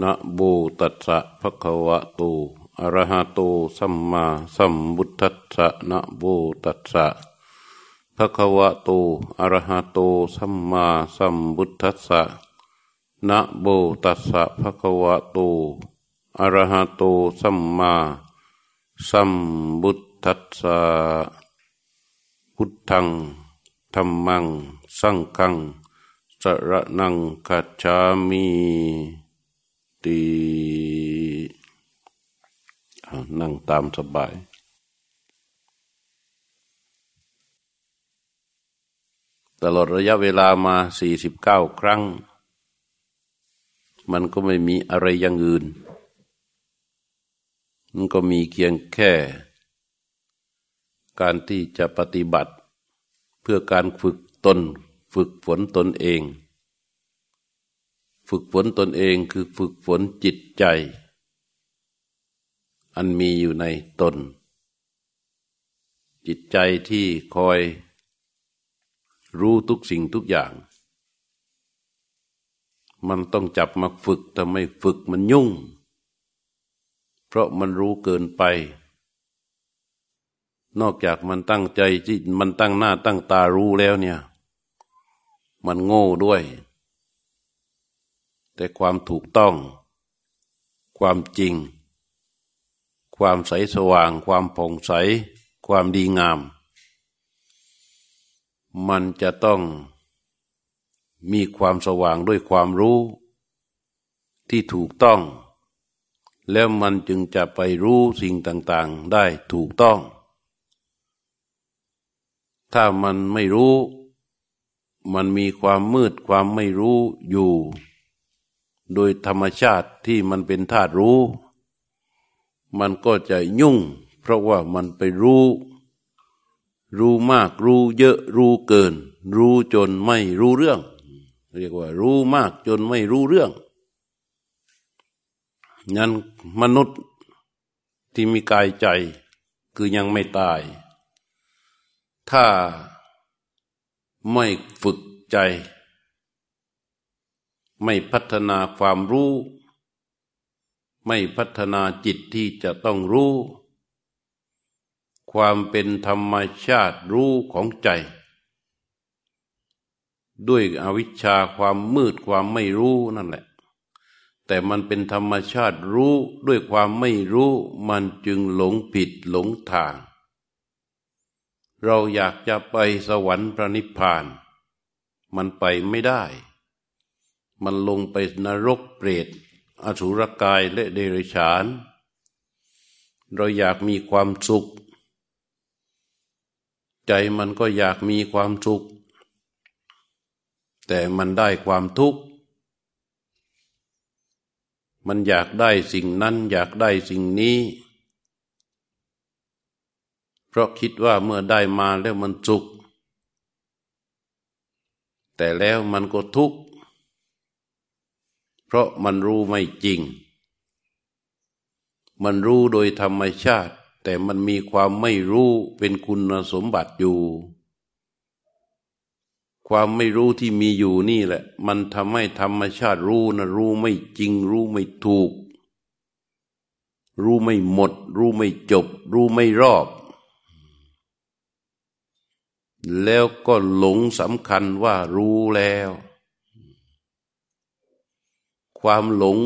นะโบตัสสะภะคะวะโตอะระหะโตสัมมาสัมพุทธัสสะนะโบตัสสะภะคะวะโตอะระหะโตสัมมาสัมพุทธัสสะนะโบตัสสะภะคะวะโตอะระหะโตสัมมาสัมพุทธัสสะพุทธังธรรมัง สังฆัง สระนังคัจฉามิตินั่งตามสบาย ตลอดระยะเวลามาสี่สิบเก้าครั้ง มันก็ไม่มีอะไรอย่างอื่น มันก็มีเพียงแค่ การที่จะปฏิบัติเพื่อการฝึกตน ฝึกฝนตนเอง ฝึกฝนตนเองคือฝึกฝนจิตใจ อันมีอยู่ในตน จิตใจที่คอยรู้ทุกสิ่งทุกอย่าง มันต้องจับมาฝึกแต่ไม่ฝึกมันยุ่ง เพราะมันรู้เกินไป นอกจากมันตั้งใจที่มันตั้งหน้าตั้งตารู้แล้วเนี่ย มันโง่ด้วย แต่ความถูกต้อง ความจริง ความใสสว่าง ความผ่องใส ความดีงาม มันจะต้องมีความสว่างด้วยความรู้ที่ถูกต้อง แล้วมันจึงจะไปรู้สิ่งต่างๆได้ถูกต้อง ถ้ามันไม่รู้ มันมีความมืดความไม่รู้อยู่ โดยธรรมชาติที่มันเป็นธาตุรู้ มันก็จะยุ่ง เพราะว่ามันไปรู้ รู้มากรู้เยอะรู้เกิน รู้จนไม่รู้เรื่อง เรียกว่า รู้มากจนไม่รู้เรื่องนั้นมนุษย์ที่มีกายใจ คือยังไม่ตาย ถ้า ไม่ฝึกใจ ไม่พัฒนาความรู้ ไม่พัฒนาจิตที่จะต้องรู้ ความเป็นธรรมชาติรู้ของใจ ด้วยอวิชชาความมืดความไม่รู้นั่นแหละ แต่มันเป็นธรรมชาติรู้ด้วยความไม่รู้ มันจึงหลงผิดหลงทาง เราอยากจะไปสวรรค์พระนิพพาน มันไปไม่ได้ มันลงไปนรกเปรต อสุรกายและเดรัจฉาน เราอยากมีความสุข ใจมันก็อยากมีความสุข แต่มันได้ความทุกข์ มันอยากได้สิ่งนั้นอยากได้สิ่งนี้ เพราะคิดว่าเมื่อได้มาแล้วมันสุข แต่แล้วมันก็ทุกข์ เพราะมันรู้ไม่จริง มันรู้โดยธรรมชาติ แต่มันมีความไม่รู้เป็นคุณสมบัติอยู่ ความไม่รู้ที่มีอยู่นี่แหละ มันทำให้ธรรมชาติรู้นะรู้ไม่จริง รู้ไม่ถูก รู้ไม่หมด รู้ไม่จบ รู้ไม่รอบ แล้วก็หลงสำคัญว่ารู้แล้ว ความหลง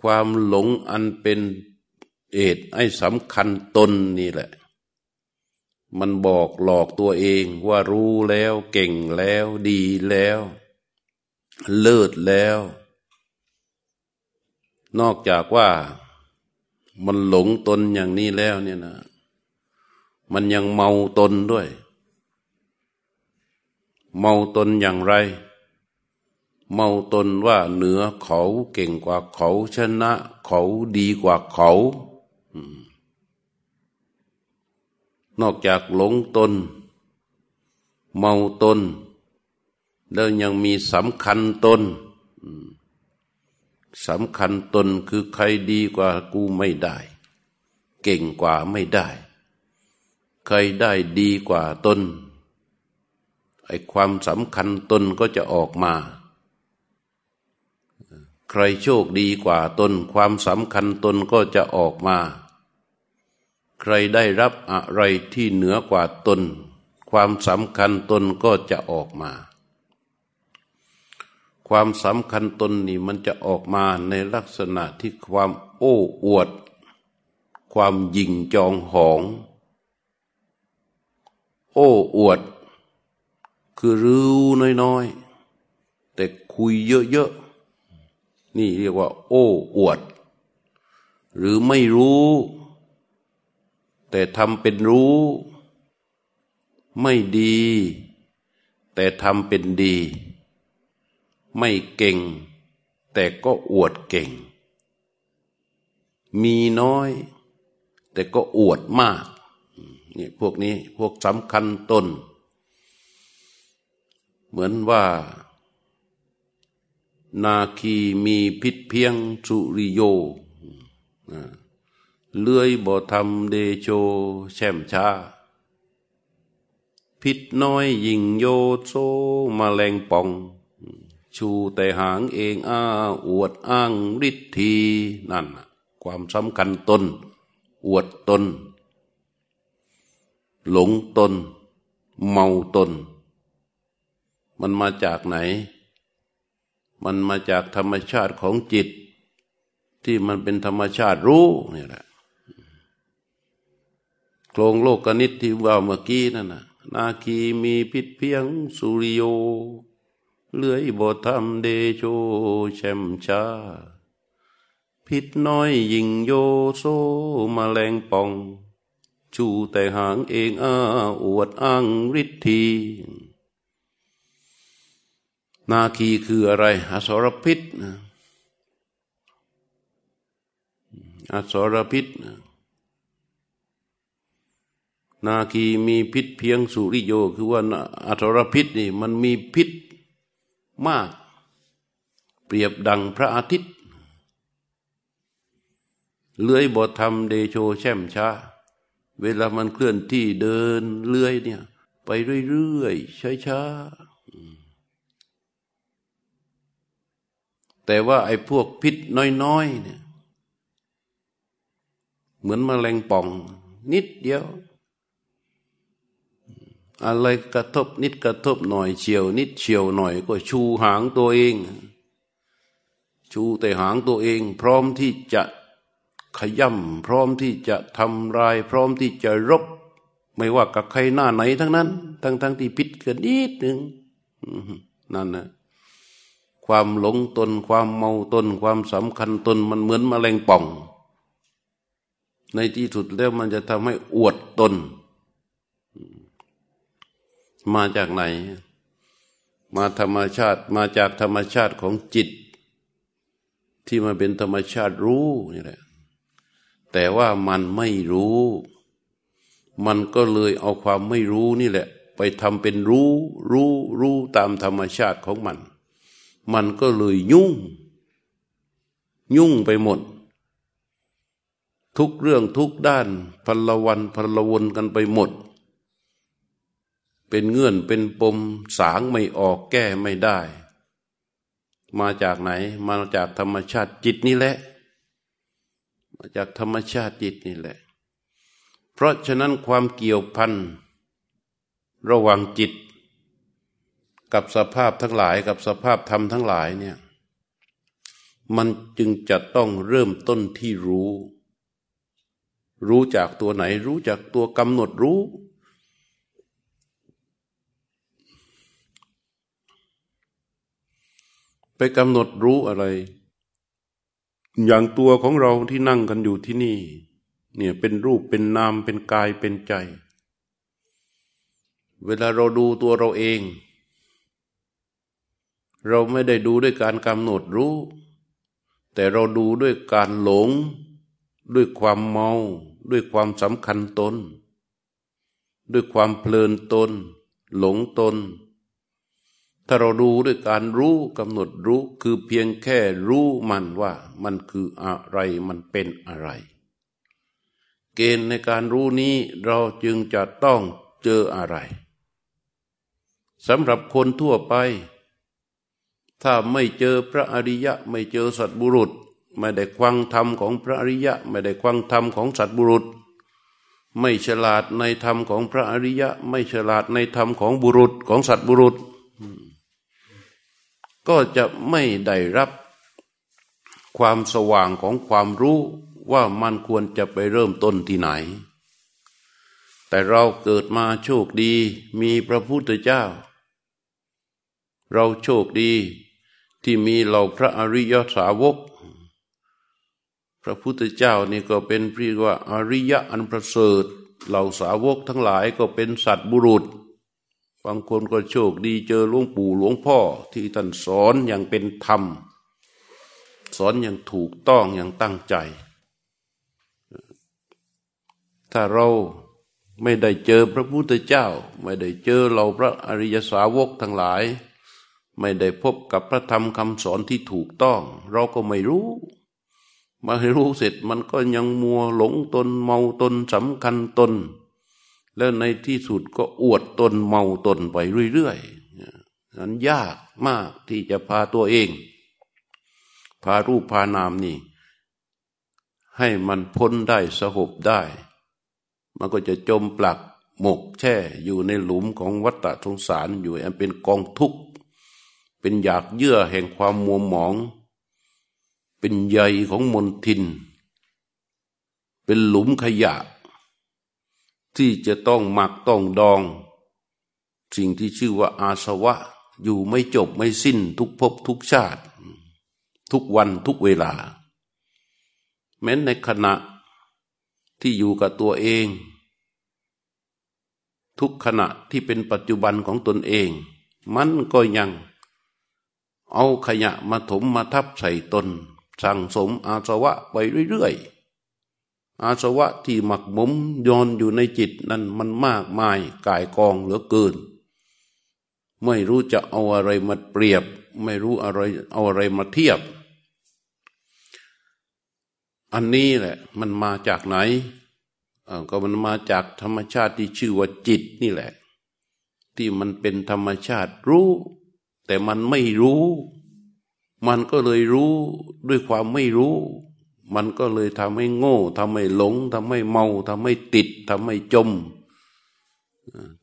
ความหลงอันเป็นเอตไอ้สำคัญตนนี่แหละ มันบอกหลอกตัวเองว่ารู้แล้วเก่งแล้วดีแล้ว เลิศแล้ว นอกจากว่ามันหลงตนอย่างนี้แล้วเนี่ยนะ มันยังเมาตนด้วย เมาตนอย่างไร เมาตนว่าเหนือเขาเก่งกว่าเขาชนะ เขาดีกว่าเขานอกจากหลงตน เมาตน แล้วยังมีสำคัญตนสำคัญตนคือใครดีกว่ากูไม่ได้ เก่งกว่าไม่ได้ ใครได้ดีกว่าตนไอ้ความสำคัญตนก็จะออกมา ใครโชคดีกว่าตน ความสำคัญตนก็จะออกมา ใครได้รับอะไรที่เหนือกว่าตน ความสำคัญตนก็จะออกมา ความสำคัญตนนี่มันจะออกมาในลักษณะที่ความโอ้อวด ความยิงจองหอง อ้อวด คือรู้น้อยๆ แต่คุยเยอะๆ นี่เรียกว่า โอ้อวด หรือไม่รู้ แต่ทำเป็นรู้ ไม่ดี แต่ทำเป็นดี ไม่เก่ง แต่ก็อวดเก่ง มีน้อย แต่ก็อวดมาก นี่พวกนี้พวกสำคัญตน เหมือนว่า นาคีมีพิษเพียงสุริโยเลื่อยบ่ทำเดโชแช่มชาพิษน้อยยิงโยโซมาแรงป่อง ชูแต่หางเองอ้าอวดอ้างฤทธีนั่น ความสำคัญตน อวดตน หลงตน เมาตน มันมาจากไหน มันมาจากธรรมชาติของจิต ที่มันเป็นธรรมชาติรู้นี่แหละโครงโลกกนิตที่ว่าเมื่อกี้นั่นนะนาคีมีพิษเพียงสุริโย เลื่อยบทธรรมเดโชแชมชา พิษน้อยยิงโยโซมาแรงปอง ชูแต่หางเองอ้าอวดอ้างฤทธีนาคีคืออะไร อสรพิษอสรพิษนาคีมีพิษเพียงสุริโย คือว่าอสรพิษนี่มันมีพิษมาก เปรียบดังพระอาทิตย์ เลื้อยบทธรรมเดโชแช่มช้า เวลามันเคลื่อนที่เดินเลื้อยเนี่ย ไปเรื่อยๆช้าๆแต่ว่าไอ้พวกพิษน้อยๆเนี่ยเหมือนมแมลงป่อง นิดเดียว อะไรกระทบนิดกระทบหน่อยเฉียว นิดเฉียวหน่อยก็ชูหางตัวเอง ชูแต่หางตัวเอง พร้อมที่จะ ขย่ำพร้อมที่จะทำลาย พร้อมที่จะรบ ไม่ว่ากับใครหน้าไหนทั้งนั้น ทั้งทั้งที่พิษกันนิดหนึ่งนั่นนะความหลงตน ความเมาตน ความสำคัญตนมันเหมือนมแมลงป่อง ในที่สุดแล้วมันจะทำให้อวดตน มาจากไหน มาธรรมชาติมาจากธรรมชาติของจิต ที่มันเป็นธรรมชาติรู้นี่แหละ แต่ว่ามันไม่รู้ มันก็เลยเอาความไม่รู้นี่แหละ ไปทำเป็นรู้ รู้รู้ตามธรรมชาติของมัน มันก็เลยยุ่ง ยุ่งไปหมด ทุกเรื่องทุกด้านพลวันพลวนกันไปหมด เป็นเงื่อนเป็นปมสางไม่ออกแก้ไม่ได้ มาจากไหน มาจากธรรมชาติจิตนี่แหละ มาจากธรรมชาติจิตนี่แหละ เพราะฉะนั้นความเกี่ยวพันระหว่างจิต กับสภาพทั้งหลายกับสภาพธรรมทั้งหลายเนี่ยมันจึงจะต้องเริ่มต้นที่รู้ รู้จากตัวไหน รู้จากตัวกำหนดรู้ ไปกำหนดรู้อะไร อย่างตัวของเราที่นั่งกันอยู่ที่นี่ เนี่ยเป็นรูปเป็นนามเป็นกายเป็นใจ เวลาเราดูตัวเราเอง เราไม่ได้ดูด้วยการกำหนดรู้ แต่เราดูด้วยการหลง ด้วยความเมา ด้วยความสำคัญตน ด้วยความเพลินตน หลงตน ถ้าเราดูด้วยการรู้กำหนดรู้คือเพียงแค่รู้มันว่ามันคืออะไรมันเป็นอะไร เกณฑ์ในการรู้นี้เราจึงจะต้องเจออะไรสำหรับคนทั่วไป ถ้าไม่เจอพระอริยะไม่เจอสัตบุรุษ ไม่ได้ควังธรรมของพระอริยะ ไม่ได้ควังธรรมของสัตบุรุษ ไม่ฉลาดในธรรมของพระอริยะ ไม่ฉลาดในธรรมของบุรุษของสัตบุรุษ ก็จะไม่ได้รับความสว่างของความรู้ว่ามันควรจะไปเริ่มต้นที่ไหน แต่เราเกิดมาโชคดีมีพระพุทธเจ้า เราโชคดีที่มีเหล่าพระอริยสาวก พระพุทธเจ้านี่ก็เป็นเรียกว่าอริยะอันประเสริฐ เหล่าสาวกทั้งหลายก็เป็นสัตว์บุรุษ บางคนก็โชคดีเจอหลวงปู่หลวงพ่อ ที่ท่านสอนอย่างเป็นธรรม สอนอย่างถูกต้องอย่างตั้งใจ ถ้าเราไม่ได้เจอพระพุทธเจ้า ไม่ได้เจอเราพระอริยสาวกทั้งหลาย ไม่ได้พบกับพระธรรมคำสอนที่ถูกต้อง เราก็ไม่รู้มาให้รู้เสร็จมันก็ยังมัวหลงตนเมาตนสำคัญตน แล้วในที่สุดก็อวดตนเมาตนไปเรื่อยๆนั้นยากมากที่จะพาตัวเอง พารูปพานามนี่ ให้มันพ้นได้สหบได้ มันก็จะจมปลักหมกแช่อยู่ในหลุมของวัฏฏะสงสารอยู่อันเป็นกองทุกข์เป็นอยากเยื่อแห่งความมัวหมอง เป็นใยของมนทิน เป็นหลุมขยะ ที่จะต้องหมักต้องดอง สิ่งที่ชื่อว่าอาสวะ อยู่ไม่จบไม่สิ้นทุกภพทุกชาติ ทุกวันทุกเวลา แม้ในขณะที่อยู่กับตัวเอง ทุกขณะที่เป็นปัจจุบันของตนเอง มันก็ยังเอาขยะมาถมมาทับใส่ตน สั่งสมอาสวะไปเรื่อยๆ อาสวะที่หมักหมมย้อนอยู่ในจิตนั้นมันมากมายกายกองเหลือเกิน ไม่รู้จะเอาอะไรมาเปรียบ ไม่รู้อะไรเอาอะไรมาเทียบ อันนี้แหละ มันมาจากไหนก็มันมาจากธรรมชาติที่ชื่อว่าจิตนี่แหละ ที่มันเป็นธรรมชาติรู้ แต่มันไม่รู้ มันก็เลยรู้ด้วยความไม่รู้ มันก็เลยทำให้โง่ทำให้หลงทำให้เมาทำให้ติดทำให้จม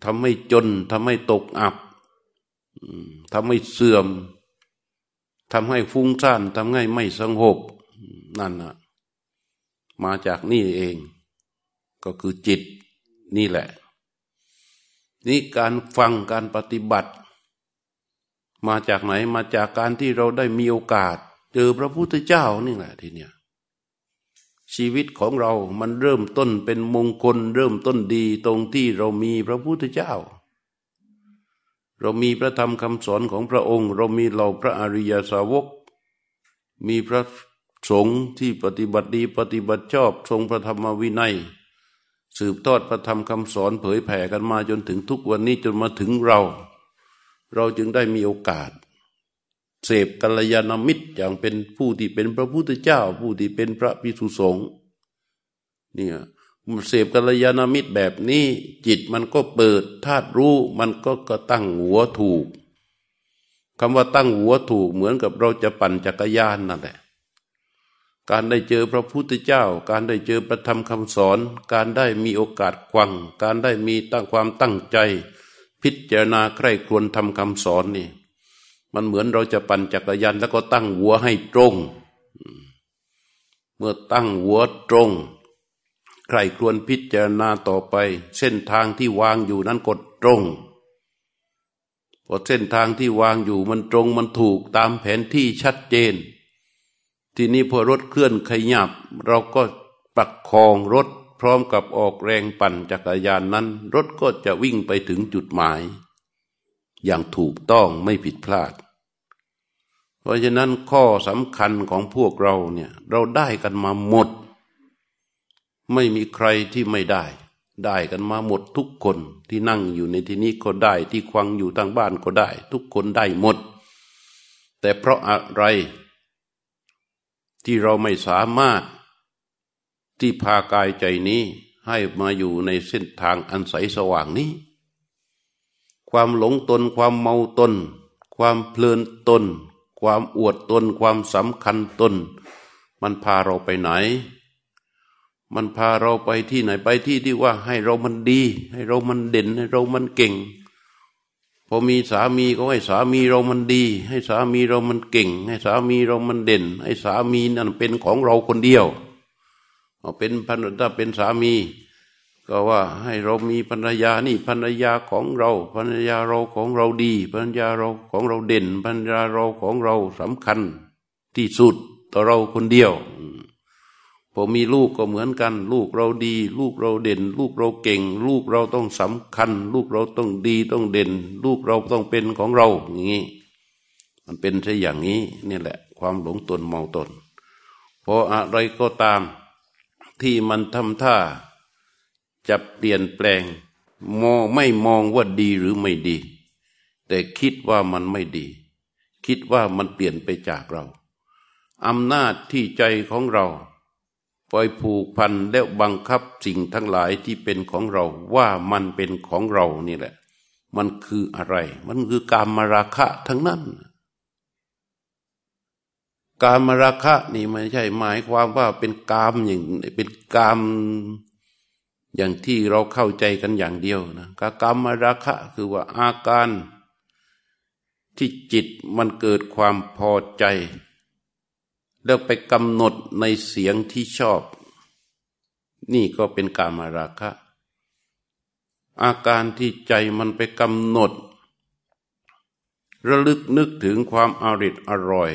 ทำให้จนทำให้ตกอับทำให้เสื่อมทำให้ฟุ้งซ่านทำให้ไม่สงบนั่นนะมาจากนี่เอง ก็คือจิตนี่แหละ นี่การฟังการปฏิบัติ มาจากไหนมาจากการที่เราได้มีโอกาส เจอพระพุทธเจ้านี่แหละทีเนี้ย ชีวิตของเรามันเริ่มต้นเป็นมงคล เริ่มต้นดีตรงที่เรามีพระพุทธเจ้า เรามีพระธรรมคำสอนของพระองค์ เรามีเหล่าพระอริยสาวก มีพระสงฆ์ที่ปฏิบัติดีปฏิบัติชอบทรงพระธรรมวินัย สืบทอดพระธรรมคำสอนเผยแผ่กันมาจนถึงทุกวันนี้จนมาถึงเรา เราจึงได้มีโอกาส เสพกัลยาณมิตรอย่างเป็นผู้ที่เป็นพระพุทธเจ้า ผู้ที่เป็นพระพิสุสงฆ์เนี่ยเสพกัลยาณมิตรแบบนี้ จิตมันก็เปิดธาตุรู้มันก็กระตั้งหัวถูกคำว่าตั้งหัวถูกเหมือนกับเราจะปั่นจักรยานนั่นแหละการได้เจอพระพุทธเจ้า การได้เจอประธรรมคำสอน การได้มีโอกาสควัง การได้มีตั้งความตั้งใจ พิจารณาใคร่ครวญทำคำสอนนี่ มันเหมือนเราจะปั่นจักรยานแล้วก็ตั้งหัวให้ตรง เมื่อตั้งหัวตรง ใครควรพิจารณาต่อไป เส้นทางที่วางอยู่นั้นกดตรงพอเส้นทางที่วางอยู่มันตรงมันถูกตามแผนที่ชัดเจน ทีนี้พอรถเคลื่อนขยับ เราก็ประคองรถพร้อมกับออกแรงปั่นจักรยานนั้น รถก็จะวิ่งไปถึงจุดหมาย อย่างถูกต้องไม่ผิดพลาด เพราะฉะนั้นข้อสำคัญของพวกเราเนี่ยเราได้กันมาหมด ไม่มีใครที่ไม่ได้ ได้กันมาหมดทุกคนที่นั่งอยู่ในที่นี้ก็ได้ที่ควังอยู่ทางบ้านก็ได้ ทุกคนได้หมด แต่เพราะอะไรที่เราไม่สามารถที่พากายใจนี้ให้มาอยู่ในเส้นทางอันใสสว่างนี้ ความหลงตน ความเมาตน ความเพลินตน ความอวดตนความสำคัญตน มันพาเราไปไหน มันพาเราไปที่ไหนไปที่ที่ว่าให้เรามันดี ให้เรามันเด่นให้เรามันเก่ง พอมีสามีก็ให้สามีเรามันดี ให้สามีเรามันเก่ง ให้สามีเรามันเด่น ให้สามีนั่นเป็นของเราคนเดียวเป็นพันถ้าเป็นสามี ก็ว่าให้เรามีภรรยานี่ภรรยาของเราภรรยาเราของเราดีภรรยาเราของเราเด่นภรรยาเราของเราสำคัญที่สุดต่อเราคนเดียวพอมีลูกก็เหมือนกัน ลูกเราดี ลูกเราเด่น ลูกเราเก่ง ลูกเราต้องสำคัญ ลูกเราต้องดีต้องเด่น ลูกเราต้องเป็นของเราอย่างนี้มันเป็นใช่อย่างนี้นี่แหละ ความหลงตนเมาตนพออะไรก็ตามที่มันทำท่า จะเปลี่ยนแปลงมองไม่มองว่าดีหรือไม่ดี แต่คิดว่ามันไม่ดี คิดว่ามันเปลี่ยนไปจากเราอำนาจที่ใจของเราปล่อยผูกพันแล้วบังคับสิ่งทั้งหลายที่เป็นของเรา ว่ามันเป็นของเรานี่แหละ มันคืออะไร มันคือการมาราคะทั้งนั้น การมาราคะนี่ไม่ใช่หมายความว่าเป็นกามอย่างเป็นกาม อย่างที่เราเข้าใจกันอย่างเดียวนะกากรรมราคะคือว่าอาการที่จิตมันเกิดความพอใจ แล้วไปกำหนดในเสียงที่ชอบ นี่ก็เป็นกามราคะ อาการที่ใจมันไปกำหนด ระลึกนึกถึงความอริดอร่อย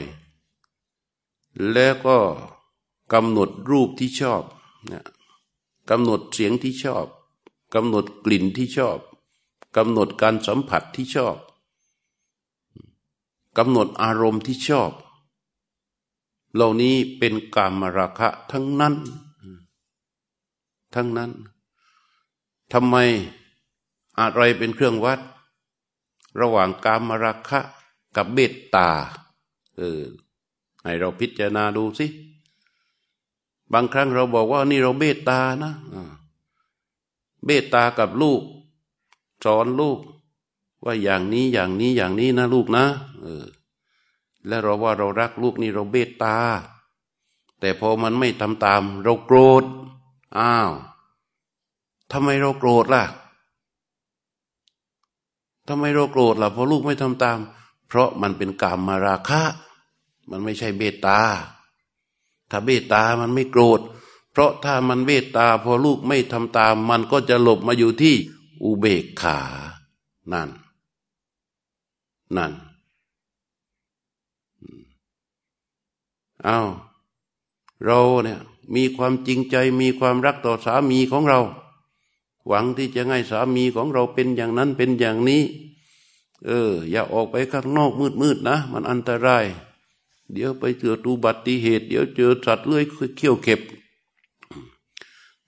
แล้วก็กำหนดรูปที่ชอบเนี่ย กำหนดเสียงที่ชอบกำหนดกลิ่นที่ชอบกำหนดการสัมผัสที่ชอบกำหนดอารมณ์ที่ชอบ เหล่านี้เป็นกามราคะทั้งนั้น ทั้งนั้นทำไมอะไรเป็นเครื่องวัด ระหว่างกามราคะกับเบตตาเออให้เราพิจารณาดูสิ บางครั้งเราบอกว่านี่เราเบตตานะเบตตากับลูกสอนลูก ว่าอย่างนี้อย่างนี้อย่างนี้นะลูกนะเออและเราว่าเรารักลูกนี่เราเบตตา แต่พอมันไม่ทำตาม เราโกรธอ้าวทำไมเราโกรธล่ะทำไมเราโกรธล่ะเพราะลูกไม่ทำตาม เพราะมันเป็นกามมาราคะ มันไม่ใช่เบตตา ถ้าเบตตามันไม่โกรธ เพราะถ้ามันเบตตาพอลูกไม่ทำตาม มันก็จะหลบมาอยู่ที่อุเบกขา นั่น นั่นเอาเราเนี่ยมีความจริงใจมีความรักต่อสามีของเรา หวังที่จะให้สามีของเราเป็นอย่างนั้นเป็นอย่างนี้ เออ อย่าออกไปข้างนอกมืดๆนะ มันอันตราย เดี๋ยวไปเจออุบัติเหตุ เดี๋ยวเจอสัตว์เลื้อยเขี้ยวเข็บ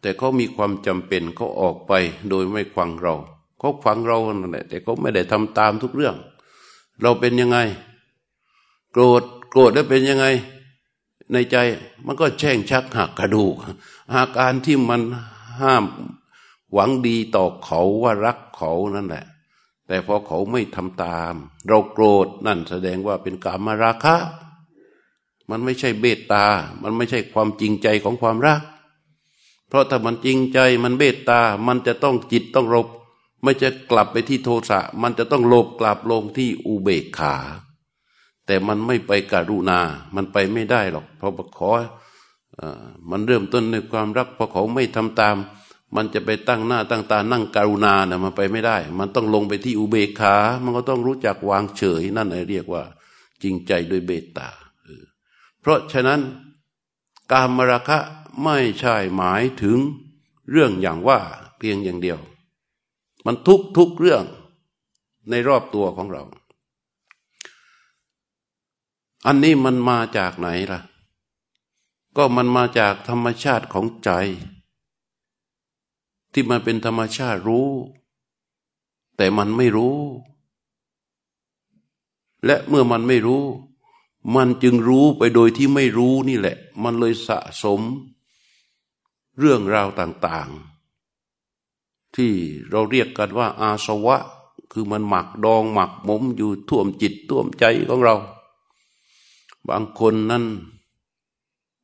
แต่เขามีความจำเป็นเขาออกไปโดยไม่ฟังเราเขาฟังเรานั่นแหละแต่เขาไม่ได้ทำตามทุกเรื่อง เราเป็นยังไง โกรธโกรธแล้วเป็นยังไง ในใจมันก็แช่งชักหักกระดูก อาการที่มันห้ามหวังดีต่อเขาว่ารักเขานั่นแหละ แต่พอเขาไม่ทำตาม เราโกรธนั่นแสดงว่าเป็นกามาราคะ มันไม่ใช่เบตตา มันไม่ใช่ความจริงใจของความรัก เพราะถ้ามันจริงใจมันเบตตา มันจะต้องจิตต้องรบ ไม่จะกลับไปที่โทสะ มันจะต้องโลบกลับลงที่อุเบกขา แต่มันไม่ไปการุณา มันไปไม่ได้หรอก เพราะขอมันเริ่มต้นในความรักพอเขาไม่ทำตาม มันจะไปตั้งหน้าตั้งตานั่งการุณานะมันไปไม่ได้ มันต้องลงไปที่อุเบกขา มันก็ต้องรู้จักวางเฉยนั่นเรียกว่า จริงใจด้วยเบตตา เพราะฉะนั้นการมราคะไม่ใช่หมายถึงเรื่องอย่างว่าเพียงอย่างเดียว มันทุกทุกเรื่องในรอบตัวของเรา อันนี้มันมาจากไหนล่ะ ก็มันมาจากธรรมชาติของใจ ที่มันเป็นธรรมชาติรู้ แต่มันไม่รู้ และเมื่อมันไม่รู้ มันจึงรู้ไปโดยที่ไม่รู้นี่แหละ มันเลยสะสม เรื่องราวต่างๆ ที่เราเรียกกันว่า อาสวะ คือมันหมักดองหมักหมมอยู่ท่วมจิตท่วมใจของเรา บางคนนั้น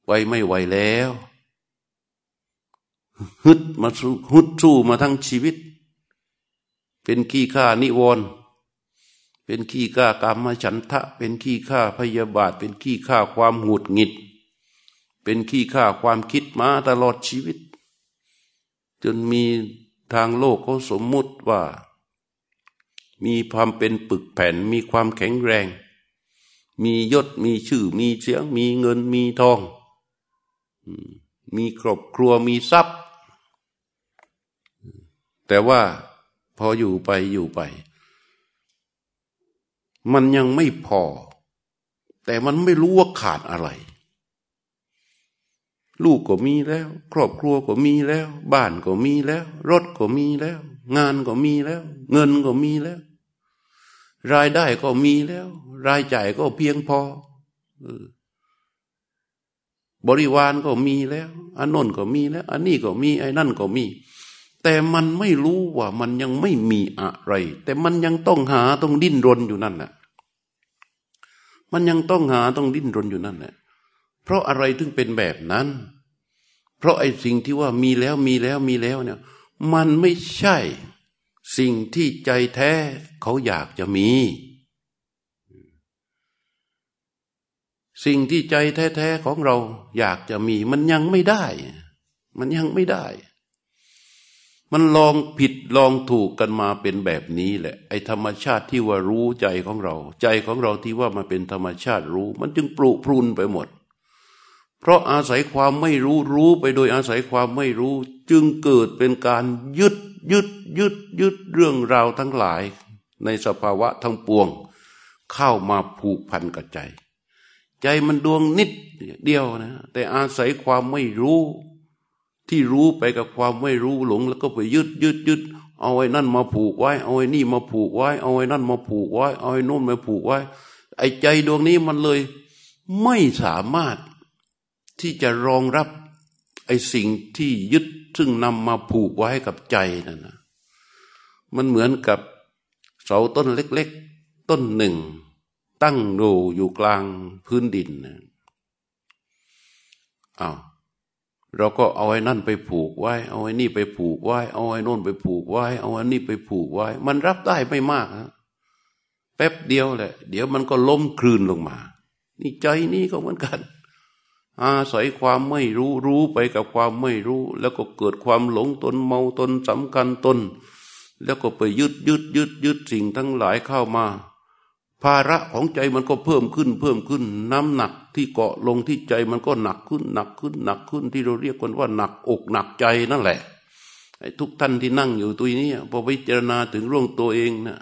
ไวไม่ไหวแล้วฮึดมาสู้ฮึดสู้มาทั้งชีวิต เป็นขี้ข้านิวรณ์ เป็นขี้ข้ากรรมฉันทะ เป็นขี้ข้าพยาบาท เป็นขี้ข้าความหงุดหงิด เป็นขี้ข้าความคิดมาตลอดชีวิต จนมีทางโลกเขาสมมุติว่า มีความเป็นปึกแผ่นมีความแข็งแรง มียศมีชื่อมีเสียง มีเงินมีทอง มีครอบครัวมีทรัพย์ แต่ว่าพออยู่ไปอยู่ไป มันยังไม่พอ แต่มันไม่รู้ว่าขาดอะไร ลูกก็มีแล้ว ครอบครัวก็มีแล้ว บ้านก็มีแล้ว รถก็มีแล้ว งานก็มีแล้ว เงินก็มีแล้ว รายได้ก็มีแล้ว รายจ่ายก็เพียงพอบริวารก็มีแล้ว อันนนก็มีแล้ว อันนี้ก็มี ไอ้นั่นก็มี แต่มันไม่รู้ว่ามันยังไม่มีอะไร แต่มันยังต้องหาต้องดิ้นรนอยู่นั่นแหละมันยังต้องหาต้องดิ้นรนอยู่นั่นแหละเพราะอะไรถึงเป็นแบบนั้น เพราะไอ้สิ่งที่ว่ามีแล้วมีแล้วมีแล้วเนี่ย มันไม่ใช่สิ่งที่ใจแท้เขาอยากจะมี สิ่งที่ใจแท้ๆของเราอยากจะมี มันยังไม่ได้ มันยังไม่ได้ มันลองผิดลองถูกกันมาเป็นแบบนี้แหละ ไอ้ธรรมชาติที่ว่ารู้ใจของเรา ใจของเราที่ว่ามันเป็นธรรมชาติรู้ มันจึงปลุกพรุนไปหมด เพราะอาศัยความไม่รู้รู้ไปโดยอาศัยความไม่รู้ จึงเกิดเป็นการยึดยึดยึดยึดเรื่องราวทั้งหลาย ในสภาวะทั้งปวง เข้ามาผูกพันกับใจ ใจมันดวงนิดเดียวนะ แต่อาศัยความไม่รู้ ที่รู้ไปกับความไม่รู้หลง แล้วก็ไปยึดยึดยึดเอาไอ้นั่นมาผูกไว้ เอาไอ้นี่มาผูกไว้ เอาไอ้นั่นมาผูกไว้ เอาไอ้นู่นมาผูกไว้ ไอ้ใจดวงนี้มันเลย ไม่สามารถที่จะรองรับไอ้สิ่งที่ยึดซึ่งนำมาผูกไว้กับใจนั่นนะมันเหมือนกับเสาต้นเล็ก ๆ ต้นหนึ่ง ตั้งโดอยู่กลางพื้นดินนะอ้าว เราก็เอาไอ้นั่นไปผูกไว้ เอาไอ้นี่ไปผูกไว้ เอาไอ้นู่นไปผูกไว้ เอาไอ้นี่ไปผูกไว้ มันรับได้ไม่มากฮะแป๊บเดียวแหละ เดี๋ยวมันก็ล้มคลืนลงมา นี่ใจนี่ก็เหมือนกัน อาศัยความไม่รู้รู้ไปกับความไม่รู้ แล้วก็เกิดความหลงตนเมาตนสำคัญตน แล้วก็ไปยึดยึดยึดยึดสิ่งทั้งหลายเข้ามา ภาระของใจมันก็เพิ่มขึ้นเพิ่มขึ้น น้ำหนักที่เกาะลงที่ใจมันก็หนักขึ้นหนักขึ้นหนักขึ้นที่เราเรียกกันว่าหนักอกหนักใจนั่นแหละไอ้ทุกท่านที่นั่งอยู่ตัวนี้พอพิจารณาถึงเรื่องตัวเองนะ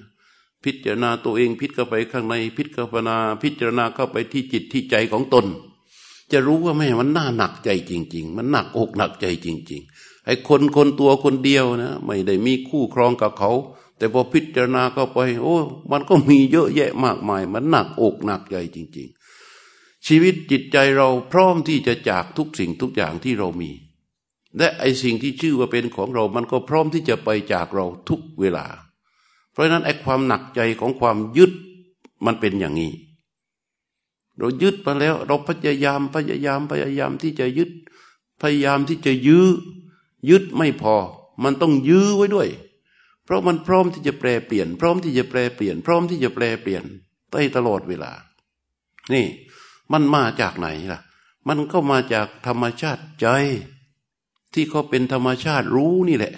พิจารณาตัวเองพิจเข้าไปข้างในพิจารณาพิจารณาเข้าไปที่จิตที่ใจของตน จะรู้ว่าแม่มันน่าหนักใจจริง ๆ มันหนักอกหนักใจจริง ๆ ไอ้คนคนตัวคนเดียวนะ ไม่ได้มีคู่ครองกับเขา แต่พอพิจารณาเข้าไป โอ้ มันก็มีเยอะแยะมากมาย มันหนักอกหนักใจจริง ๆ ชีวิตจิตใจเราพร้อมที่จะจากทุกสิ่งทุกอย่างที่เรามี และไอสิ่งที่ชื่อว่าเป็นของเรา มันก็พร้อมที่จะไปจากเราทุกเวลา เพราะฉะนั้นไอความหนักใจของความยึดมันเป็นอย่างนี้ เรายึดมาแล้ว เราพยายามพยายามพยายามที่จะยึด พยายามที่จะยื้อ ยึดไม่พอ มันต้องยื้อไว้ด้วย เพราะมันพร้อมที่จะแปลเปลี่ยน พร้อมที่จะแปลเปลี่ยน พร้อมที่จะแปลเปลี่ยนได้ตลอดเวลา นี่ มันมาจากไหนล่ะ มันก็มาจากธรรมชาติใจ ที่เขาเป็นธรรมชาติรู้นี่แหละ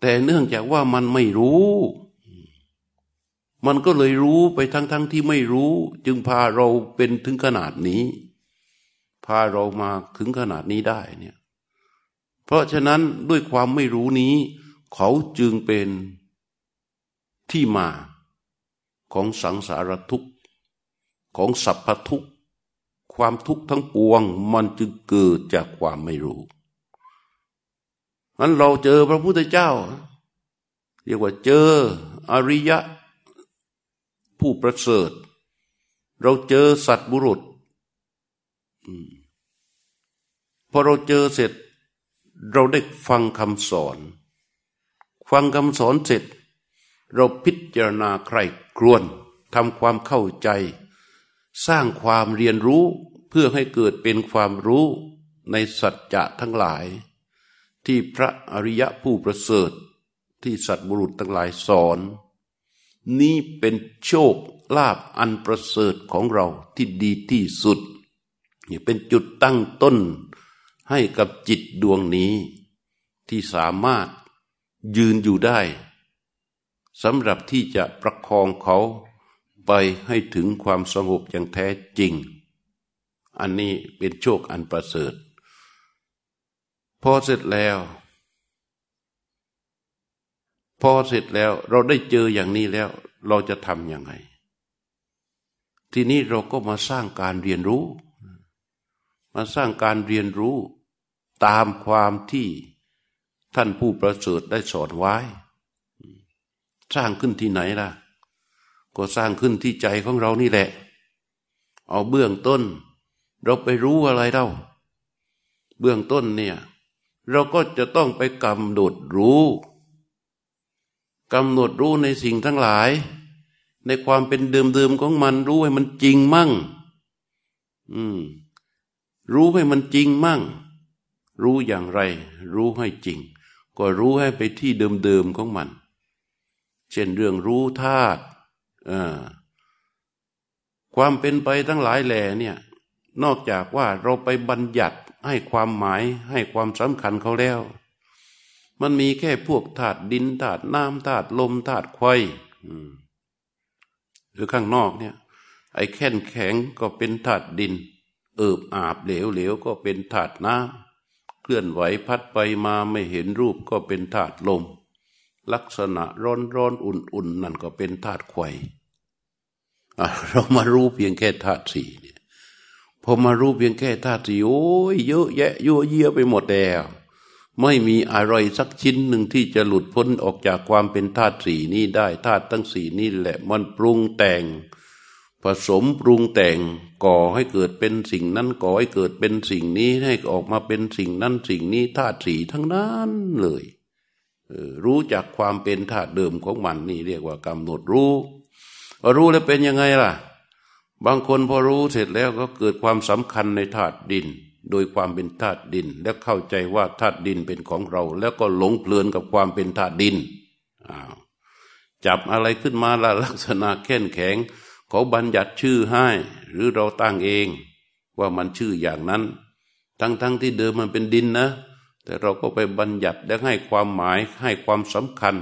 แต่เนื่องจากว่ามันไม่รู้ มันก็เลยรู้ไปทั้งๆทที่ไม่รู้ จึงพาเราเป็นถึงขนาดนี้ พาเรามาถึงขนาดนี้ได้เนี่ย เพราะฉะนั้นด้วยความไม่รู้นี้ เขาจึงเป็นที่มาของสังสารทุกข์ ของสัพพทุกข์ ความทุกข์ทั้งปวงมันจึงเกิดจากความไม่รู้นั้นเราเจอพระพุทธเจ้า เรียกว่าเจออริยะ ผู้ประเสริฐ เราเจอสัตบุรุษพอเราเจอเสร็จ เราได้ฟังคำสอน ฟังคำสอนเสร็จ เราพิจารณาใครครวนทำความเข้าใจ สร้างความเรียนรู้เพื่อให้เกิดเป็นความรู้ในสัจจะทั้งหลาย ที่พระอริยะผู้ประเสริฐที่สัตบุรุษทั้งหลายสอน นี้เป็นโชคลาภอันประเสริฐของเราที่ดีที่สุดนี่เป็นจุดตั้งต้นให้กับจิตดวงนี้ ที่สามารถ ยืนอยู่ได้สำหรับที่จะประคองเขาไปให้ถึงความสงบอย่างแท้จริง อันนี้เป็นโชคอันประเสริฐ พอเสร็จแล้ว พอเสร็จแล้วเราได้เจออย่างนี้แล้ว เราจะทำยังไง ทีนี้เราก็มาสร้างการเรียนรู้ มาสร้างการเรียนรู้ตามความที่ ท่านผู้ประเสริฐได้สอนไว้ สร้างขึ้นที่ไหนล่ะ ก็สร้างขึ้นที่ใจของเรานี่แหละ เอาเบื้องต้น เราไปรู้อะไรเล่าเบื้องต้นเนี่ย เราก็จะต้องไปกำหนดรู้กำหนดรู้ในสิ่งทั้งหลาย ในความเป็นเดิมๆของมันรู้ให้มันจริงมั่ง อืม รู้ให้มันจริงมั่ง รู้อย่างไร รู้ให้จริง ก็รู้ให้ไปที่เดิมๆของมัน เช่นเรื่องรู้ธาตุความเป็นไปทั้งหลายแหล่เนี่ย นอกจากว่าเราไปบัญญัติให้ความหมายให้ความสำคัญเขาแล้ว มันมีแค่พวกธาตุดินธาตุน้ำธาตุลมธาตุไฟหรือข้างนอกเนี่ย ไอ้แข็งแข็งก็เป็นธาตุดิน เอิบอาบเหลวเหลวก็เป็นธาตุน้ำ เคลื่อนไหวพัดไปมาไม่เห็นรูปก็เป็นธาตุลม ลักษณะร้อนร้อนอุ่นอุ่นนั่นก็เป็นธาตุไฟเรามารู้เพียงแค่ธาตุสี่เนี่ยพอมารู้เพียงแค่ธาตุสี่โอ้ยเยอะแยะยั่วเยี่ยไปหมดแล้วไม่มีอะไรสักชิ้นหนึ่งที่จะหลุดพ้นออกจากความเป็นธาตุสี่นี้ได้ธาตุทั้งสี่นี้แหละมันปรุงแต่ง ผสมปรุงแต่งก่อให้เกิดเป็นสิ่งนั้นก่อให้เกิดเป็นสิ่งนี้ให้ออกมาเป็นสิ่งนั้นสิ่งนี้ธาตุสีทั้งนั้นเลยรู้จักความเป็นธาตุเดิมของมันนี่เรียกว่ากำหนดรู้รู้แล้วเป็นยังไงล่ะ บางคนพอรู้เสร็จแล้วก็เกิดความสำคัญในธาตุดิน โดยความเป็นธาตุดิน และเข้าใจว่าธาตุดินเป็นของเรา แล้วก็หลงเพลินกับความเป็นธาตุดินจับอะไรขึ้นมาละลักษณะแข็งแข็ง เขาบัญญัติชื่อให้ หรือเราตั้งเองว่ามันชื่ออย่างนั้น ทั้งๆทที่เดิมมันเป็นดินนะ แต่เราก็ไปบัญญัติและให้ความหมายให้ความสำคัญ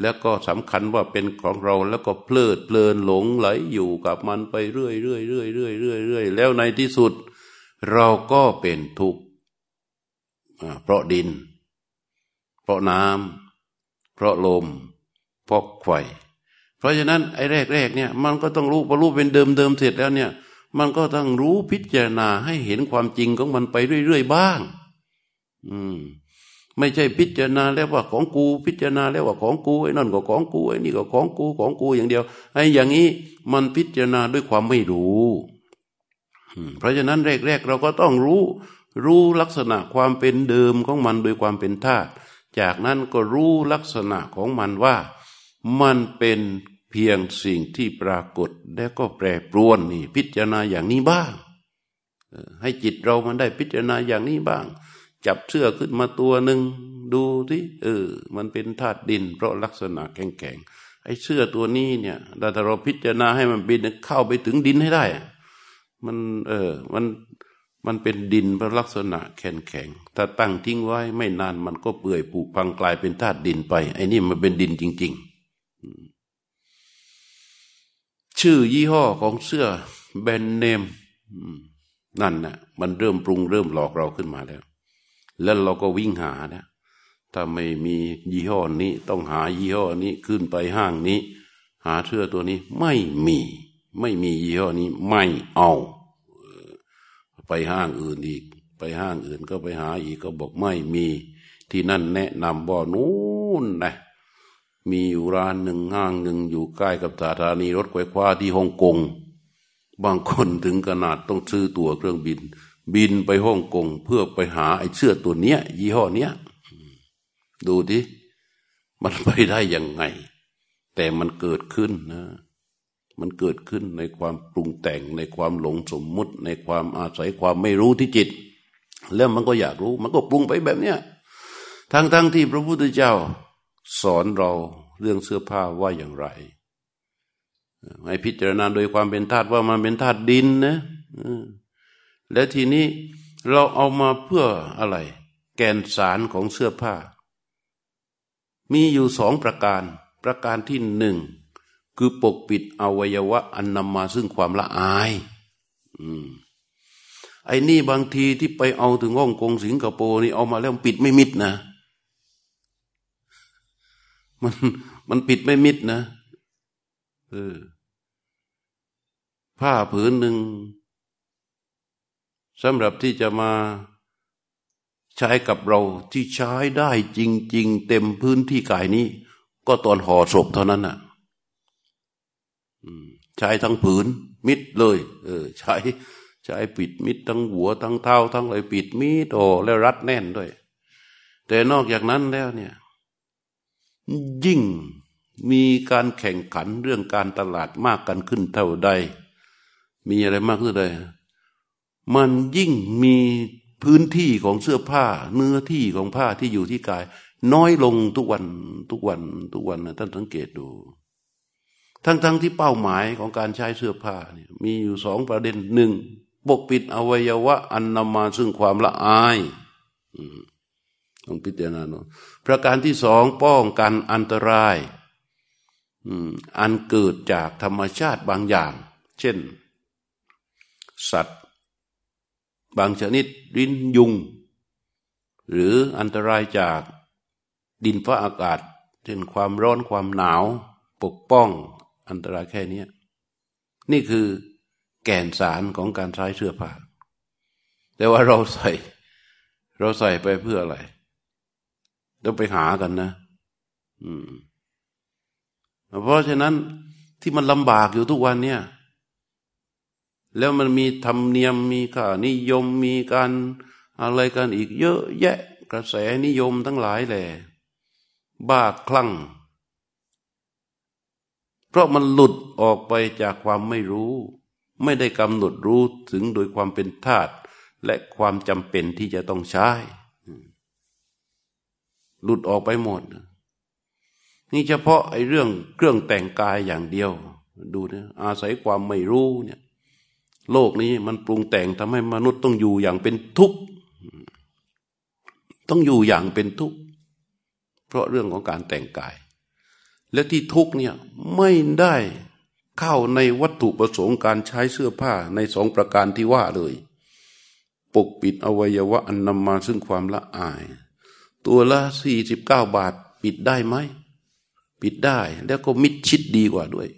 แล้วก็สำคัญว่าเป็นของเราแล้วก็เพลิดเพลินหลงไหลอยู่กับมันไปเรื่อยเรื่อยเรื่อยเรื่อยเรื่อยเรื่อยแล้วในที่สุด เราก็เป็นทุกข์เพราะดิน เพราะน้ำเพราะลมเพราะไฟเพ ราะฉะนั้นไอ้แรกๆเนี่ยมันก็ต้องรู้พอรู้เป็นเดิมๆเสร็จแล้วเนี่ย มันก็ต้องรู้พิจารณาให้เห็นความจริงของมันไปเรื่อยๆบ้าง อืม ไม่ใช่พิจารณาแล้วว่าของกู พิจารณาแล้วว่าของกูไอ้นั่นก็ของกูไอ้นี่ก็ของกูของกูอย่างเดียวไอ้อย่างนี้มันพิจารณาด้วยความไม่รู้เพราะฉะนั้นแรกๆเราก็ต้องรู้ รู้ลักษณะความเป็นเดิมของมันโดยความเป็นธาตุจากนั้นก็รู้ลักษณะของมันว่า มันเป็น พียงสิ่งที่ปรากฏและก็แปรปรวนนี่พิจารณาอย่างนี้บ้าง ให้จิตเรามันได้พิจารณาอย่างนี้บ้าง จับเสื้อขึ้นมาตัวหนึ่งดูที่เออ มันเป็นธาตุดิน เพราะลักษณะแข็งๆไอ้เสื้อตัวนี้เนี่ยถ้าเราพิจารณาให้มันบินเข้าไปถึงดินให้ได้ มันเออมันมันเป็นดินเป็นลักษณะแข็งแข็งถ้าตั้งทิ้งไว้ไม่นานมันก็เปื่อยผุพังกลายเป็นธาตุดินไปไอ้นี่มันเป็นดินจริง ๆ ชื่อยี่ห้อของเสื้อแบรนด์เนมนั่นนะ่ะมันเริ่มปรุงเริ่มหลอกเราขึ้นมาแล้ว แล้วเราก็วิ่งหานะถ้าไม่มียี่ห้อนี้ ต้องหายี่ห้อนี้ขึ้นไปห้างนี้ หาเสื้อตัวนี้ไม่มี ไม่มียี่ห้อนี้ไม่เอาไปห้างอื่นอีก ไปห้างอื่นก็ไปหาอีกก็บอกไม่มี ที่นั่นแนะนำบ่อนู้นนะ มีอยู่ร้านหนึ่งห้างหนึ่งอยู่ใกล้กับสถานีรถไฟฟ้าที่ฮ่องกง บางคนถึงขนาดต้องซื้อตั๋วเครื่องบิน บินไปฮ่องกง เพื่อไปหาไอ้เสื้อตัวเนี้ย ยี่ห้อเนี้ย ดูดิมันไปได้ยังไง แต่มันเกิดขึ้นนะ มันเกิดขึ้นในความปรุงแต่งในความหลงสมมุติ ในความอาศัยความไม่รู้ที่จิต แล้วมันก็อยากรู้ มันก็ปรุงไปแบบเนี้ยทั้งๆทที่พระพุทธเจ้า สอนเราเรื่องเสื้อผ้าว่าอย่างไรให้พิจารณาโดยความเป็นธาตุว่ามันเป็นธาตุดินนะและทีนี้เราเอามาเพื่ออะไร แกนสารของเสื้อผ้า มีอยู่สองประการ ประการที่หนึ่งคือปกปิดอวัยวะอันนำมาซึ่งความละอายอไอ้นี่บางทีที่ไปเอาถึงฮ่องกงสิงคโปร์นี่เอามาแล้วปิดไม่มิดนะ มันมันปิดไม่มิดนะเออผ้าผืนหนึ่งสำหรับที่จะมาใช้กับเราที่ใช้ได้จริง ๆ เต็มพื้นที่กายนี้ ก็ตอนห่อศพเท่านั้นน่ะใช้ทั้งผืน มิดเลย เออ ใช้ใช้ปิดมิดทั้งหัวทั้งเท้าทั้งอะไรปิดมิดโอแล้วรัดแน่นด้วย แต่นอกจากนั้นแล้วเนี่ย ยิ่งมีการแข่งขันเรื่องการตลาดมากกันขึ้นเท่าใด มีอะไรมากขึ้นใด มันยิ่งมีพื้นที่ของเสื้อผ้า เนื้อที่ของผ้าที่อยู่ที่กาย น้อยลงทุกวันทุกวันทุกวันนะท่านสังเกตดู ทั้งๆทที่เป้าหมายของการใช้เสื้อผ้าเนี่ยมีอยู่สองประเด็นหนึ่งปกปิดอวัยวะอันนำมาซึ่งความละอายต้องพิจารณาเนาะ ประการที่สองป้องกันอันตรายอันเกิดจากธรรมชาติบางอย่าง เช่น สัตว์ บางชนิดรินยุง หรืออันตรายจากดินฟ้าอากาศเช่นความร้อนความหนาว ปกป้องอันตรายแค่นี้นี่คือแก่นสารของการใช้เสื้อผ้าแต่ว่าเราใส่ เราใส่ไปเพื่ออะไร ต้องไปหากันนะ อืม เพราะฉะนั้นที่มันลำบากอยู่ทุกวันเนี่ย แล้วมันมีธรรมเนียมมีค่านิยมมีการอะไรกันอีก เยอะแยะ กระแสนิยมทั้งหลายแหละบ้าคลั่ง เพราะมันหลุดออกไปจากความไม่รู้ ไม่ได้กำหนดรู้ถึงโดยความเป็นธาตุและความจำเป็นที่จะต้องใช้ หลุดออกไปหมด นี่เฉพาะไอ้เรื่องเครื่องแต่งกายอย่างเดียว ดูนะอาศัยความไม่รู้เนี่ย โลกนี้มันปรุงแต่งทำให้มนุษย์ต้องอยู่อย่างเป็นทุกข์ต้องอยู่อย่างเป็นทุกข์เพราะเรื่องของการแต่งกาย และที่ทุกข์เนี่ยไม่ได้เข้าในวัตถุประสงค์การใช้เสื้อผ้าในสองประการที่ว่าเลย ปกปิดอวัยวะอันนำมาซึ่งความละอาย ตัวละสี่สิบเก้าบาท ปิดได้ไหม ปิดได้ แล้วก็มิดชิดดีกว่าด้วย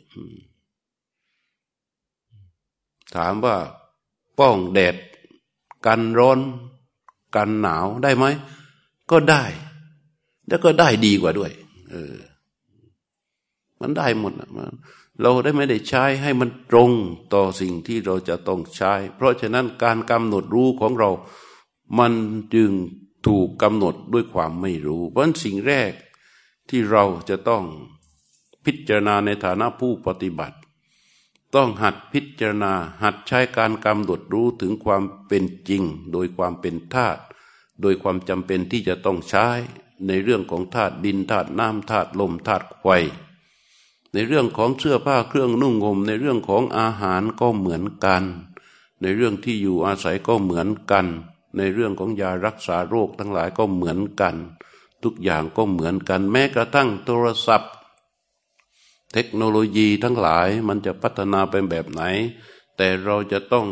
ถามว่าป้องแดด กันร้อน กันหนาวได้ไหม ก็ได้ แล้วก็ได้ดีกว่าด้วย เออ มันได้หมดนะเราได้ไม่ได้ใช้ให้มันตรงต่อสิ่งที่เราจะต้องใช้ เพราะฉะนั้นการกำหนดรู้ของเรา มันจึง ถูกกำหนดด้วยความไม่รู้ เพราะสิ่งแรกที่เราจะต้องพิจารณาในฐานะผู้ปฏิบัติ ต้องหัดพิจารณาหัดใช้การกำหนดรู้ถึงความเป็นจริง โดยความเป็นธาตุโดยความจำเป็นที่จะต้องใช้ในเรื่องของธาตุดินธาตุน้ำธาตุลมธาตุไฟในเรื่องของเสื้อผ้าเครื่องนุ่งห่มในเรื่องของอาหารก็เหมือนกัน ในเรื่องที่อยู่อาศัยก็เหมือนกัน ในเรื่องของยารักษาโรคทั้งหลายก็เหมือนกัน ทุกอย่างก็เหมือนกัน แม้กระทั่งโทรศัพท์ เทคโนโลยีทั้งหลายมันจะพัฒนาเป็นแบบไหน แต่เราจะต้อง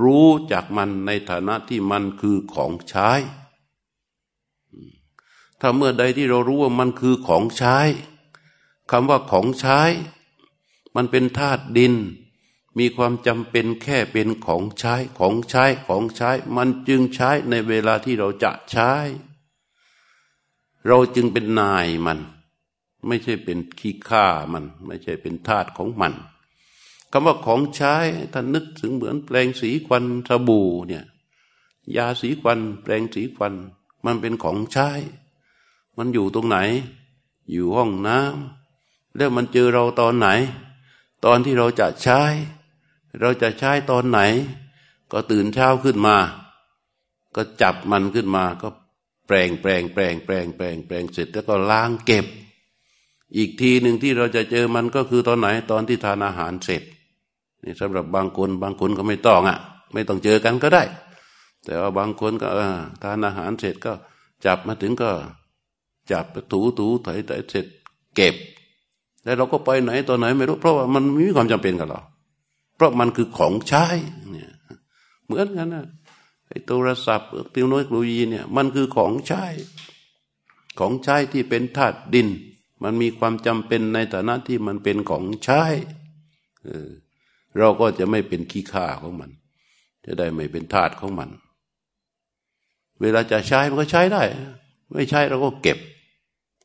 รู้จากมันในฐานะที่มันคือของใช้ ถ้าเมื่อใดที่เรารู้ว่ามันคือของใช้คำว่าของใช้ มันเป็นธาตุดิน มีความจำเป็นแค่เป็นของใช้ของใช้ของใช้ มันจึงใช้ในเวลาที่เราจะใช้ เราจึงเป็นนายมัน ไม่ใช่เป็นขี้ข้ามัน ไม่ใช่เป็นธาตุของมันคำว่าของใช้ท่านนึกถึงเหมือนแปลงสีควันสบู่เนี่ยยาสีควัน แปลงสีควัน มันเป็นของใช้ มันอยู่ตรงไหน อยู่ห้องน้ำแล้วมันเจอเราตอนไหน ตอนที่เราจะใช้ เราจะใช้ตอนไหน ก็ตื่นเช้าขึ้นมา ก็จับมันขึ้นมา ก็แปลงแปลงแปลงแปลงแปลงแปลงเสร็จแล้วก็ล้างเก็บ อีกทีหนึ่งที่เราจะเจอมันก็คือตอนไหนตอนที่ทานอาหารเสร็จนี่สำหรับบางคนบางคนก็ไม่ต้องอะ ไม่ต้องเจอกันก็ได้ แต่ว่าบางคนก็ทานอาหารเสร็จก็จับมาถึงก็จับถูถูไถไถเสร็จเก็บ แล้วเราก็ไปไหนตอนไหนไม่รู้เพราะว่ามันไม่มีความจำเป็นกับเรา เพราะมันคือของใช้เนี่ยเหมือนกันนะไอ้โทรศัพท์เทคโนโลยีเนี่ยมันคือของใช้ ของใช้ที่เป็นธาตุดิน มันมีความจำเป็นในฐานะที่มันเป็นของใช้เราก็จะไม่เป็นขี้ข้าของมัน จะได้ไม่เป็นทาสของมัน เวลาจะใช้มันก็ใช้ได้ ไม่ใช้เราก็เก็บ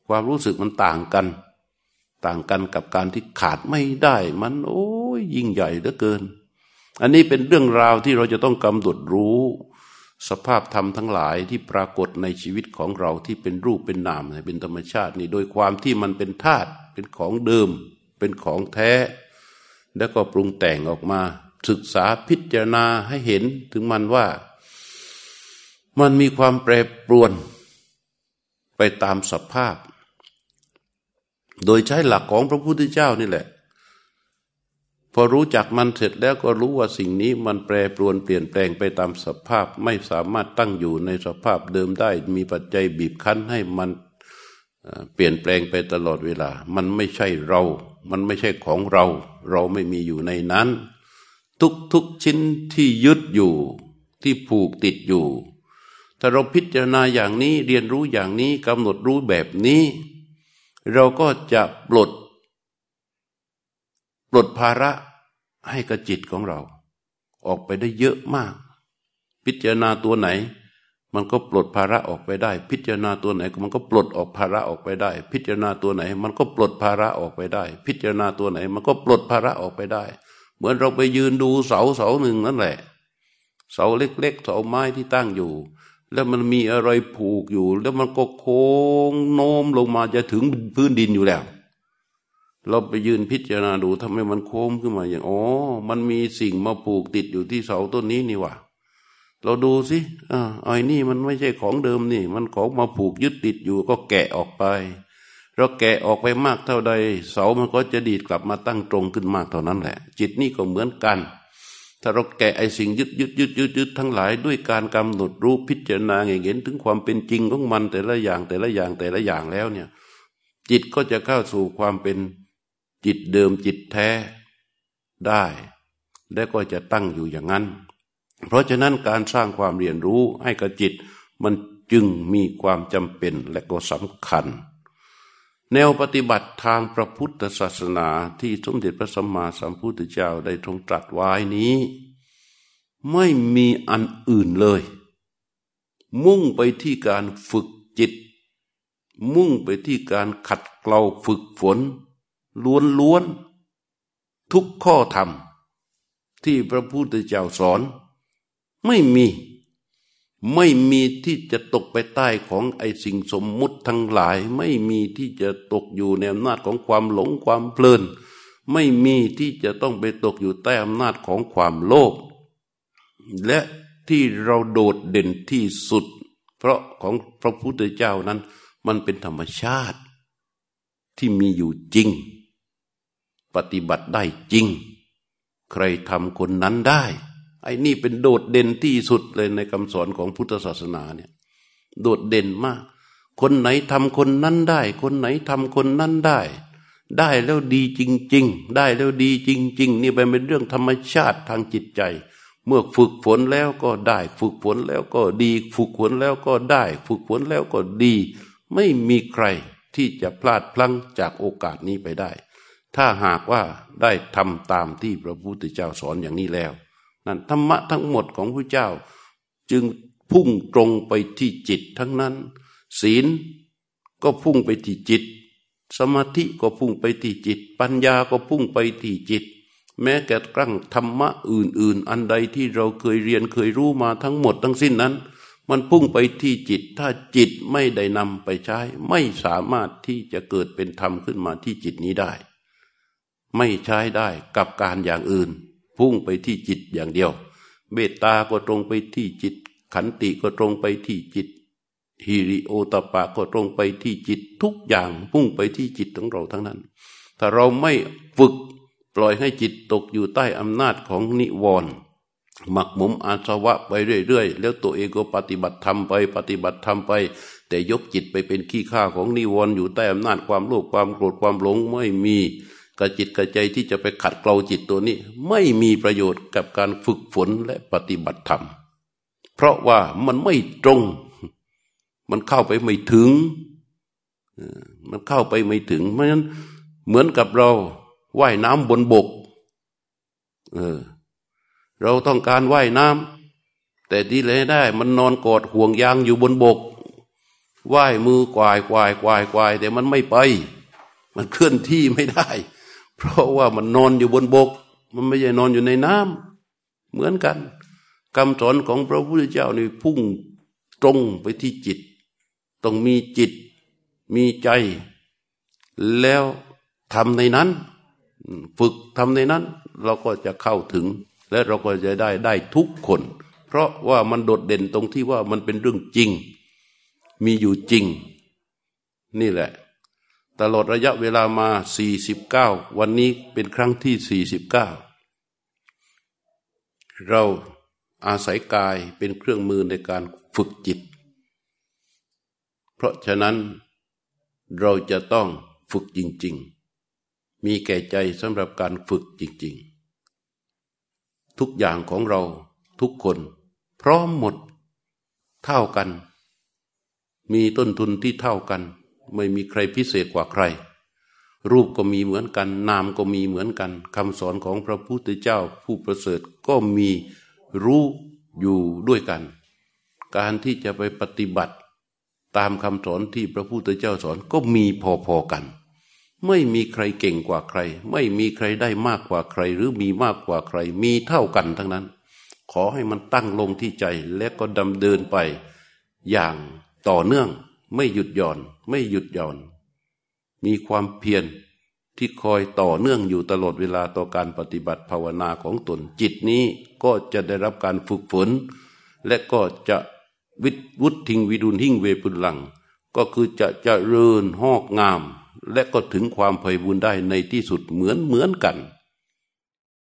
ความรู้สึกมันต่างกัน ต่างกันกับการที่ขาดไม่ได้มันโอ้ ยยิ่งใหญ่เหลือเกิน อันนี้เป็นเรื่องราวที่เราจะต้องกำหนดรู้ สภาพธรรมทั้งหลายที่ปรากฏในชีวิตของเราที่เป็นรูปเป็นนามเป็นธรรมชาตินี่โดยความที่มันเป็นธาตุเป็นของเดิม เป็นของแท้ แล้วก็ปรุงแต่งออกมา ศึกษาพิจารณาให้เห็นถึงมันว่า มันมีความแปรปรวนไปตามสภาพ โดยใช้หลักของพระพุทธเจ้านี่แหละ พอรู้จักมันเสร็จแล้วก็รู้ว่าสิ่งนี้มันแปรปรวนเปลี่ยนแปลงไปตามสภาพไม่สามารถตั้งอยู่ในสภาพเดิมได้ มีปัจจัยบีบคั้นให้มันเปลี่ยนแปลงไปตลอดเวลา มันไม่ใช่เรา มันไม่ใช่ของเรา เราไม่มีอยู่ในนั้น ทุกทุกชิ้นที่ยึดอยู่ที่ผูกติดอยู่ ถ้าเราพิจารณาอย่างนี้เรียนรู้อย่างนี้กำหนดรู้แบบนี้ เราก็จะปลด ปลดภาระให้กับจิตของเรา ออกไปได้เยอะมาก พิจารณาตัวไหน มันก็ปลดภาระออกไปได้ พิจารณาตัวไหนมันก็ปลดออกภาระออกไปได้ พิจารณาตัวไหน มันก็ปลดภาระออกไปได้ พิจารณาตัวไหน มันก็ปลดภาระออกไปได้ เหมือนเราไปยืนดูเสาเสาหนึ่งนั่นแหละ เสาเล็กๆเสาไม้ที่ตั้งอยู่ แล้วมันมีอะไรผูกอยู่ แล้วมันก็โค้งโน้มลงมาจะถึงพื้นดินอยู่แล้ว เราไปยืนพิจารณาดูทำไมมันโค้งขึ้นมาอย่างอ๋อมันมีสิ่งมาผูกติดอยู่ที่เสาต้นนี้นี่วะเราดูสิอ่าไอ้นี่มันไม่ใช่ของเดิมนี่ มันของมาผูกยึดติดอยู่ก็แกะออกไป เราแกะออกไปมากเท่าใด เสามันก็จะดีดกลับมาตั้งตรงขึ้นมากเท่านั้นแหละ จิตนี่ก็เหมือนกัน ถ้าเราแกะไอ้สิ่งยึดยึดยึดยึดยึดทั้งหลายด้วยการกำหนดรู้พิจารณาเห็นถึงความเป็นจริงของมันแต่ละอย่างแต่ละอย่างแต่ละอย่างแล้วเนี่ย จิตก็จะเข้าสู่ความเป็น จิตเดิมจิตแท้ได้ และก็จะตั้งอยู่อย่างนั้น เพราะฉะนั้นการสร้างความเรียนรู้ให้กับจิตมันจึงมีความจำเป็นและก็สำคัญ แนวปฏิบัติทางพระพุทธศาสนาที่สมเด็จพระสัมมาสัมพุทธเจ้าได้ทรงตรัสไว้นี้ ไม่มีอันอื่นเลย มุ่งไปที่การฝึกจิต มุ่งไปที่การขัดเกลาฝึกฝน ล้วนล้วนทุกข้อธรรม ที่พระพุทธเจ้าสอน ไม่มีไม่มีที่จะตกไปใต้ของไอสิ่งสมมุติทั้งหลาย ไม่มีที่จะตกอยู่ในอำนาจของความหลงความเพลิน ไม่มีที่จะต้องไปตกอยู่ใต้อำนาจของความโลภและที่เราโดดเด่นที่สุด เพราะของพระพุทธเจ้านั้น มันเป็นธรรมชาติที่มีอยู่จริง ปฏิบัติได้จริง ใครทำคนนั้นได้ ไอ้นี่เป็นโดดเด่นที่สุดเลยในคำสอนของพุทธศาสนาเนี่ย โดดเด่นมาก คนไหนทำคนนั้นได้ คนไหนทำคนนั้นได้ ได้แล้วดีจริง ๆ ได้แล้วดีจริง ๆ นี่เป็นเรื่องธรรมชาติทางจิตใจ เมื่อฝึกฝนแล้วก็ได้ ฝึกฝนแล้วก็ดี ฝึกฝนแล้วก็ได้ ฝึกฝนแล้วก็ดี ไม่มีใครที่จะพลาดพลั้งจากโอกาสนี้ไปได้ ถ้าหากว่าได้ทำตามที่พระพุทธเจ้าสอนอย่างนี้แล้ว นั่นธรรมะทั้งหมดของพระเจ้า จึงพุ่งตรงไปที่จิตทั้งนั้น ศีลก็พุ่งไปที่จิต สมาธิก็พุ่งไปที่จิต ปัญญาก็พุ่งไปที่จิต แม้แต่กรั้งธรรมะอื่น ๆ อันใดที่เราเคยเรียนเคยรู้มาทั้งหมดทั้งสิ้นนั้น มันพุ่งไปที่จิต ถ้าจิตไม่ได้นำไปใช้ ไม่สามารถที่จะเกิดเป็นธรรมขึ้นมาที่จิตนี้ได้ ไม่ใช้ได้กับการอย่างอื่น พุ่งไปที่จิตอย่างเดียวเบตตาก็ตรงไปที่จิต ขันติก็ตรงไปที่จิตฮิริโอตปะก็ตรงไปที่จิตทุกอย่างพุ่งไปที่จิตของเราทั้งนั้น ถ้าเราไม่ฝึกปล่อยให้จิตตกอยู่ใต้อำนาจของนิวรณ์หมักหมมอาสวะไปเรื่อยๆ แล้วตัวเองก็ปฏิบัติธรรมไป ปฏิบัติธรรมไป แต่ยกจิตไปเป็นขี้ข้าของนิวรณ์อยู่ใต้อำนาจความโลภความโกรธความหลงไม่มี กระจิตกระใจที่จะไปขัดเกลาจิตตัวนี้ ไม่มีประโยชน์กับการฝึกฝนและปฏิบัติธรรม เพราะว่ามันไม่ตรง มันเข้าไปไม่ถึง มันเข้าไปไม่ถึง เพราะฉะนั้นเหมือนกับเราว่ายน้ำบนบก เออ เราต้องการว่ายน้ำแต่ที่เลยได้ มันนอนกอดห่วงยางอยู่บนบกว่ายมือกวายกวายกวายกวายแต่มันไม่ไป มันเคลื่อนที่ไม่ได้ เพราะว่ามันนอนอยู่บนบก มันไม่ใช่นอนอยู่ในน้ำเหมือนกันคำสอนของพระพุทธเจ้านี่พุ่งตรงไปที่จิต ต้องมีจิต มีใจ แล้วทำในนั้น ฝึกทำในนั้น เราก็จะเข้าถึง และเราก็จะได้ได้ทุกคน เพราะว่ามันโดดเด่นตรงที่ว่ามันเป็นเรื่องจริง มีอยู่จริง นี่แหละ ตลอดระยะเวลามา 49 วันนี้เป็นครั้งที่ 49 เราอาศัยกายเป็นเครื่องมือในการฝึกจิต เพราะฉะนั้นเราจะต้องฝึกจริง ๆ มีแก่ใจสำหรับการฝึกจริง ๆ ทุกอย่างของเราทุกคน พร้อมหมดเท่ากัน มีต้นทุนที่เท่ากัน ไม่มีใครพิเศษกว่าใคร รูปก็มีเหมือนกัน นามก็มีเหมือนกันคำสอนของพระพุทธเจ้าผู้ประเสริฐก็มีรู้อยู่ด้วยกัน การที่จะไปปฏิบัติตามคำสอนที่พระพุทธเจ้าสอนก็มีพอๆกัน ไม่มีใครเก่งกว่าใคร ไม่มีใครได้มากกว่าใคร หรือมีมากกว่าใคร มีเท่ากันทั้งนั้น ขอให้มันตั้งลงที่ใจและก็ดำเดินไปอย่างต่อเนื่องไม่หยุดหย่อน ไม่หยุดหย่อน มีความเพียรที่คอยต่อเนื่องอยู่ตลอดเวลาต่อการปฏิบัติภาวนาของตนจิตนี้ก็จะได้รับการฝึกฝน และก็จะวิวุฒทิงวิดุลหิ่งเวปุลัง ก็คือจะจะเริญหอกงาม และก็ถึงความไพบุญได้ในที่สุดเหมือนเหมือนกัน